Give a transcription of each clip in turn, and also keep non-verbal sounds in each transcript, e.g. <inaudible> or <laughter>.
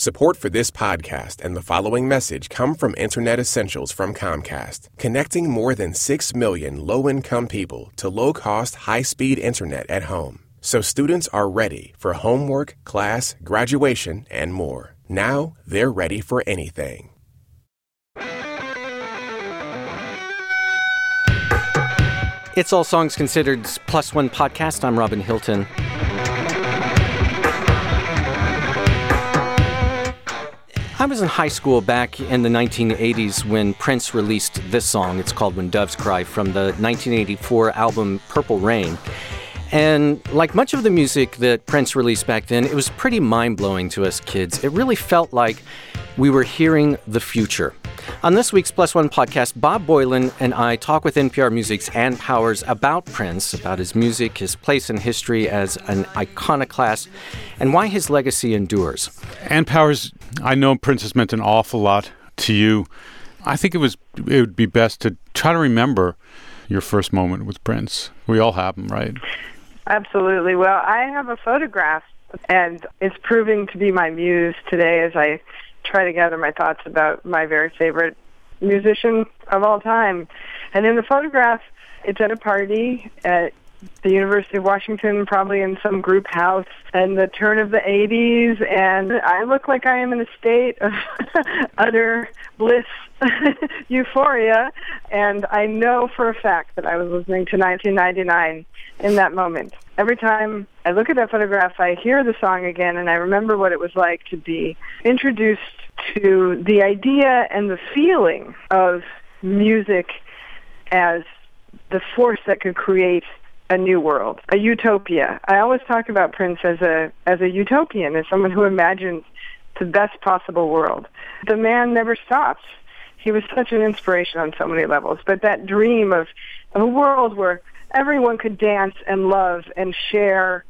Support for this podcast and the following message come from Internet Essentials from Comcast, connecting more than 6 million low income people to low cost, high speed internet at home. So students are ready for homework, class, graduation, and more. Now they're ready for anything. It's All Songs Considered Plus One podcast. I'm Robin Hilton. I was in high school back in the 1980s when Prince released this song. It's called When Doves Cry from the 1984 album Purple Rain. And like much of the music that Prince released back then, it was pretty mind blowing to us kids. It really felt like we were hearing the future. On this week's Plus One podcast, Bob Boilen and I talk with NPR Music's Ann Powers about Prince, about his music, his place in history as an iconoclast, and why his legacy endures. Ann Powers, I know Prince has meant an awful lot to you. I think it was it would be best to try to remember your first moment with Prince. We all have them, right? Absolutely. Well, I have a photograph, and it's proving to be my muse today as I try to gather my thoughts about my very favorite musician of all time. And in the photograph, it's at a party at the University of Washington, probably in some group house, and the turn of the 80s, and I look like I am in a state of <laughs> utter bliss, <laughs> euphoria, and I know for a fact that I was listening to 1999 in that moment. Every time I look at that photograph, I hear the song again, and I remember what it was like to be introduced to the idea and the feeling of music as the force that could create a new world, a utopia. I always talk about Prince as a as a utopian, as someone who imagines the best possible world. The man never stopped. He was such an inspiration on so many levels. But that dream of, of a world where everyone could dance and love and share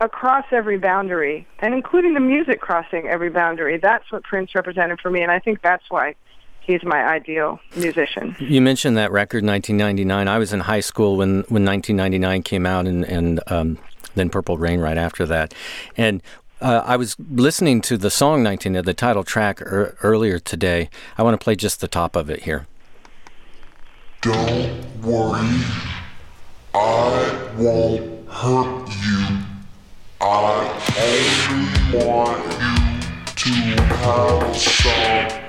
across every boundary, and including the music crossing every boundary, that's what Prince represented for me, and I think that's why he's my ideal musician. You mentioned that record, 1999. I was in high school when, when 1999 came out, and, and um, then Purple Rain right after that. And uh, I was listening to the song 19, the title track er, earlier today. I want to play just the top of it here. Don't worry, I won't hurt you. I only want you to have some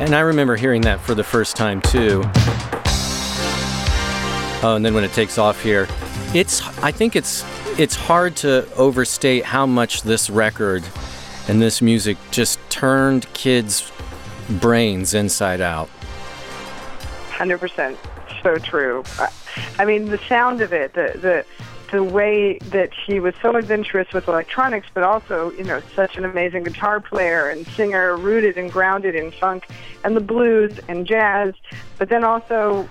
and I remember hearing that for the first time too. Oh, and then when it takes off here, it's I think it's it's hard to overstate how much this record and this music just turned kids' brains inside out. 100% so true. I mean, the sound of it, the the the way that he was so adventurous with electronics, but also, you know, such an amazing guitar player and singer, rooted and grounded in funk and the blues and jazz, but then also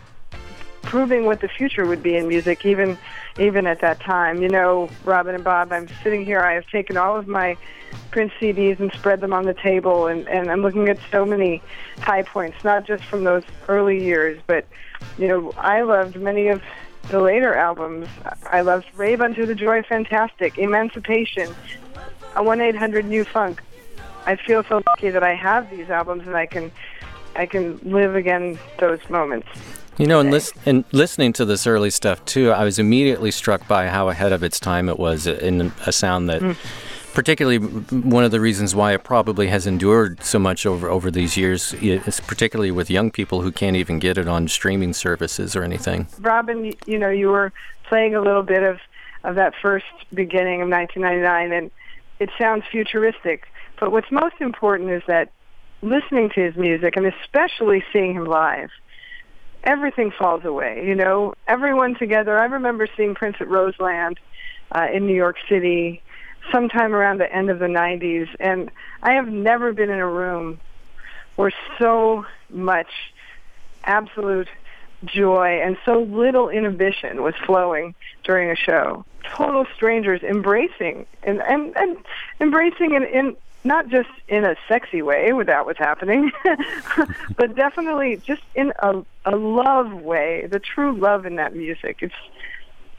proving what the future would be in music, even even at that time. You know, Robin and Bob, I'm sitting here. I have taken all of my Prince CDs and spread them on the table, and, and I'm looking at so many high points, not just from those early years, but you know, I loved many of the later albums. I loved Rave Unto the Joy Fantastic, Emancipation, a 1-800 New Funk. I feel so lucky that I have these albums and I can I can live again those moments. You know, and, lis- and listening to this early stuff too, I was immediately struck by how ahead of its time it was in a sound that mm particularly one of the reasons why it probably has endured so much over over these years is particularly with young people who can't even get it on streaming services or anything. Robin, you know, you were playing a little bit of of that first beginning of 1999 and it sounds futuristic, but what's most important is that listening to his music and especially seeing him live everything falls away. You know, everyone together. I remember seeing Prince at Roseland uh, in New York City sometime around the end of the 90s. And I have never been in a room where so much absolute joy and so little inhibition was flowing during a show. Total strangers embracing and, and, and embracing in, in not just in a sexy way without what's happening, <laughs> but definitely just in a, a love way, the true love in that music. It's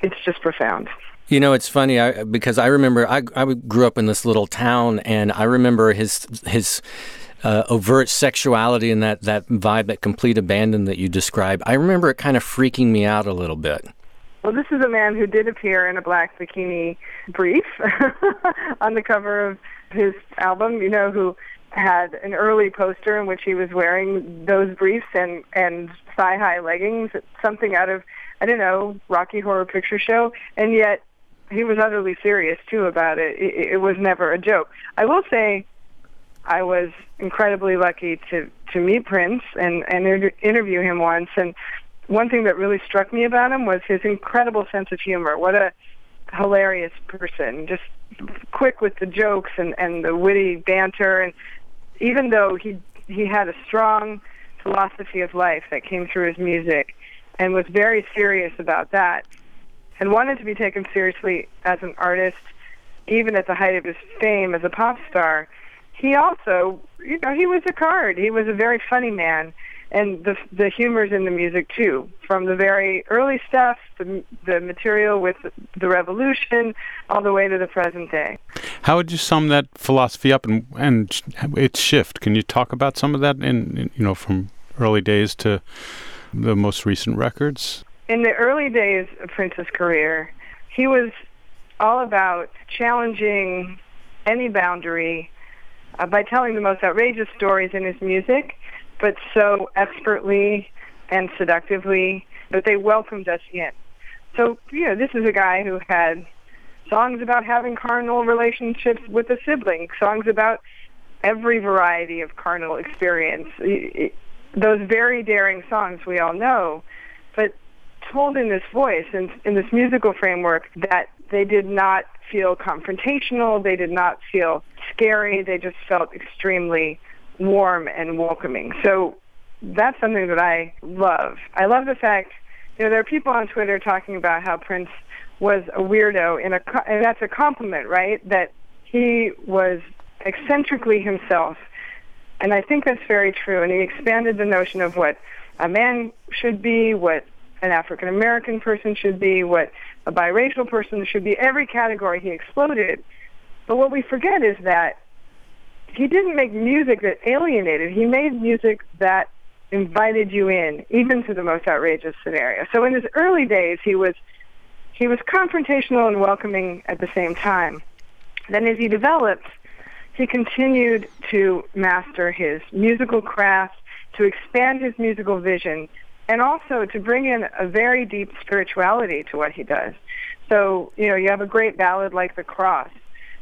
it's just profound. You know, it's funny I, because I remember I, I grew up in this little town, and I remember his his uh, overt sexuality and that that vibe, that complete abandon that you describe. I remember it kind of freaking me out a little bit. Well, this is a man who did appear in a black bikini brief <laughs> on the cover of his album. You know, who had an early poster in which he was wearing those briefs and and thigh high leggings, something out of I don't know Rocky Horror Picture Show, and yet he was utterly serious too about it. It, it was never a joke. I will say, I was incredibly lucky to to meet Prince and and inter- interview him once. And one thing that really struck me about him was his incredible sense of humor. What a hilarious person! Just quick with the jokes and and the witty banter. And even though he he had a strong philosophy of life that came through his music, and was very serious about that and wanted to be taken seriously as an artist, even at the height of his fame as a pop star, he also, you know, he was a card. He was a very funny man, and the the humor's in the music too, from the very early stuff, the the material with the revolution, all the way to the present day. How would you sum that philosophy up and and its shift? Can you talk about some of that in, in you know from early days to the most recent records? In the early days of Prince's career, he was all about challenging any boundary uh, by telling the most outrageous stories in his music, but so expertly and seductively that they welcomed us in. So, you know, this is a guy who had songs about having carnal relationships with a sibling, songs about every variety of carnal experience. Those very daring songs we all know, told in this voice and in this musical framework that they did not feel confrontational, they did not feel scary, they just felt extremely warm and welcoming. So that's something that I love. I love the fact, you know, there are people on Twitter talking about how Prince was a weirdo, in a, and that's a compliment, right? That he was eccentrically himself. And I think that's very true. And he expanded the notion of what a man should be, what an African American person should be, what a biracial person should be. Every category he exploded. But what we forget is that he didn't make music that alienated. He made music that invited you in, even to the most outrageous scenario. So in his early days, he was he was confrontational and welcoming at the same time. Then as he developed, he continued to master his musical craft, to expand his musical vision, and also to bring in a very deep spirituality to what he does. So, you know, you have a great ballad like The Cross.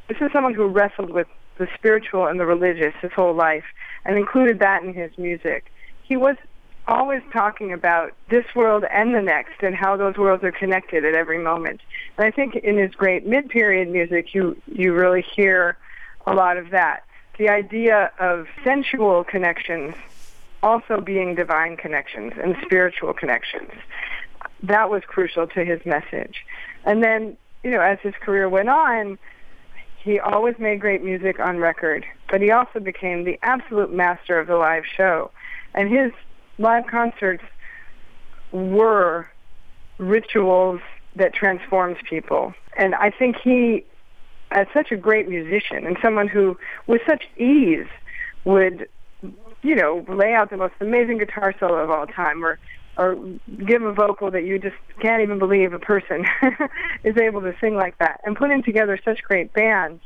This is someone who wrestled with the spiritual and the religious his whole life and included that in his music. He was always talking about this world and the next and how those worlds are connected at every moment. And I think in his great mid-period music, you, you really hear a lot of that. The idea of sensual connections also being divine connections and spiritual connections. That was crucial to his message. And then, you know, as his career went on, he always made great music on record, but he also became the absolute master of the live show. And his live concerts were rituals that transformed people. And I think he, as such a great musician and someone who, with such ease, would you know, lay out the most amazing guitar solo of all time or or give a vocal that you just can't even believe a person <laughs> is able to sing like that and putting together such great bands.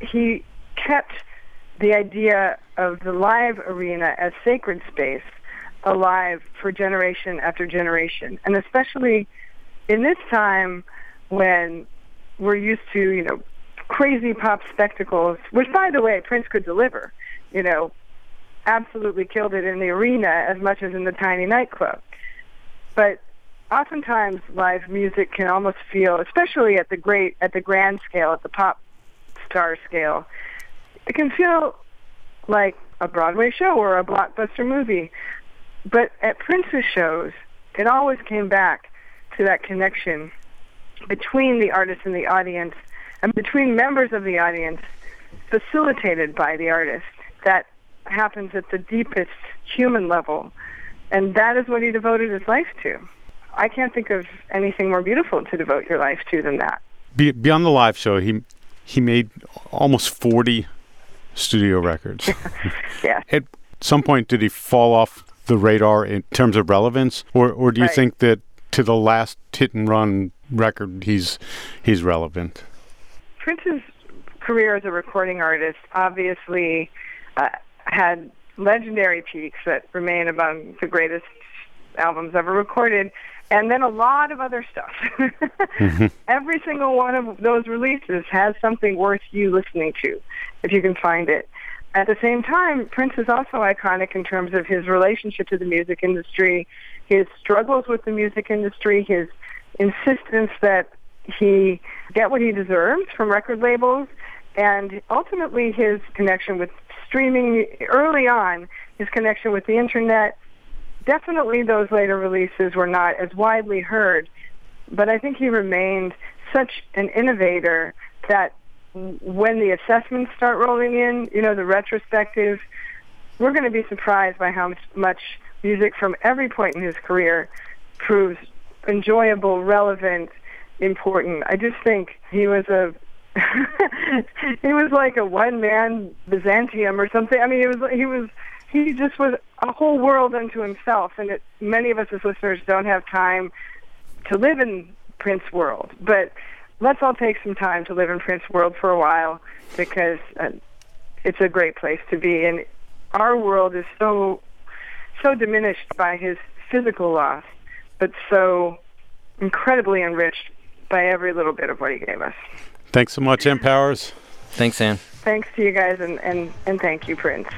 He kept the idea of the live arena as sacred space alive for generation after generation. And especially in this time when we're used to, you know, crazy pop spectacles, which by the way Prince could deliver, you know, absolutely killed it in the arena as much as in the tiny nightclub. But oftentimes live music can almost feel, especially at the great, at the grand scale, at the pop star scale, it can feel like a Broadway show or a blockbuster movie. But at Prince's shows, it always came back to that connection between the artist and the audience, and between members of the audience, facilitated by the artist. That happens at the deepest human level. And that is what he devoted his life to. I can't think of anything more beautiful to devote your life to than that. be, beyond the live show, he he made almost forty studio records. <laughs> Yeah. At some point, did he fall off the radar in terms of relevance, or or do you Right. think that to the last hit and run record, he's he's relevant? Prince's career as a recording artist obviously uh, had legendary peaks that remain among the greatest albums ever recorded, and then a lot of other stuff. Mm-hmm. <laughs> Every single one of those releases has something worth you listening to, if you can find it. At the same time, Prince is also iconic in terms of his relationship to the music industry, his struggles with the music industry, his insistence that he get what he deserves from record labels, and ultimately his connection with streaming early on, his connection with the internet. Definitely those later releases were not as widely heard, but I think he remained such an innovator that when the assessments start rolling in, you know, the retrospective, we're going to be surprised by how much, music from every point in his career proves enjoyable, relevant, important. I just think he was a <laughs> he was like a one man Byzantium or something. I mean, he was he was he just was a whole world unto himself, and it, many of us as listeners don't have time to live in Prince world, but let's all take some time to live in Prince world for a while because uh, it's a great place to be. And our world is so so diminished by his physical loss, but so incredibly enriched by every little bit of what he gave us. Thanks so much, Ann Powers. Thanks, Ann. Thanks to you guys, and, and, and thank you, Prince.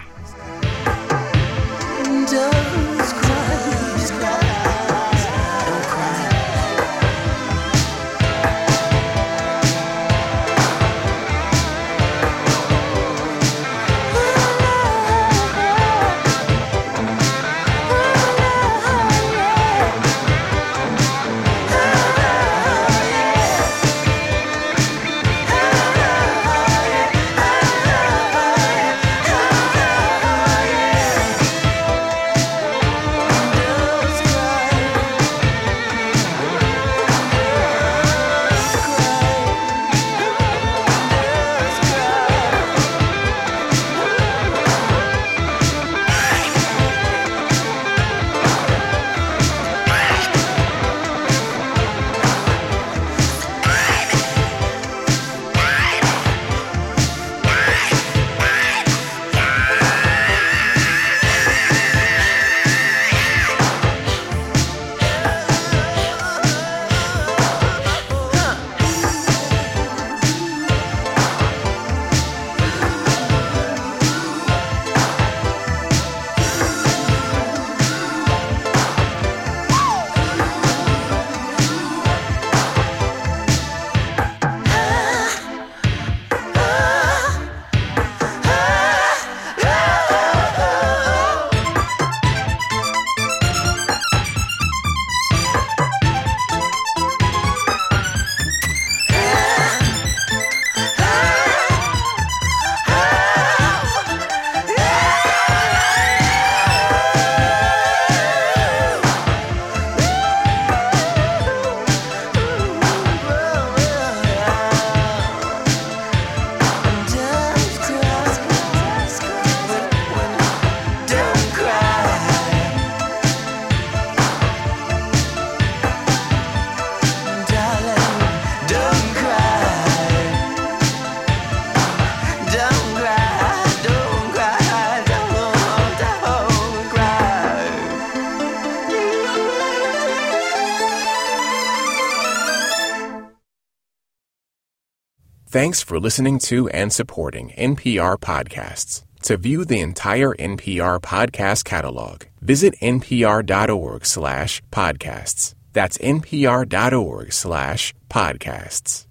Thanks for listening to and supporting NPR podcasts. To view the entire NPR podcast catalog, visit npr.org slash podcasts. That's npr.org slash podcasts.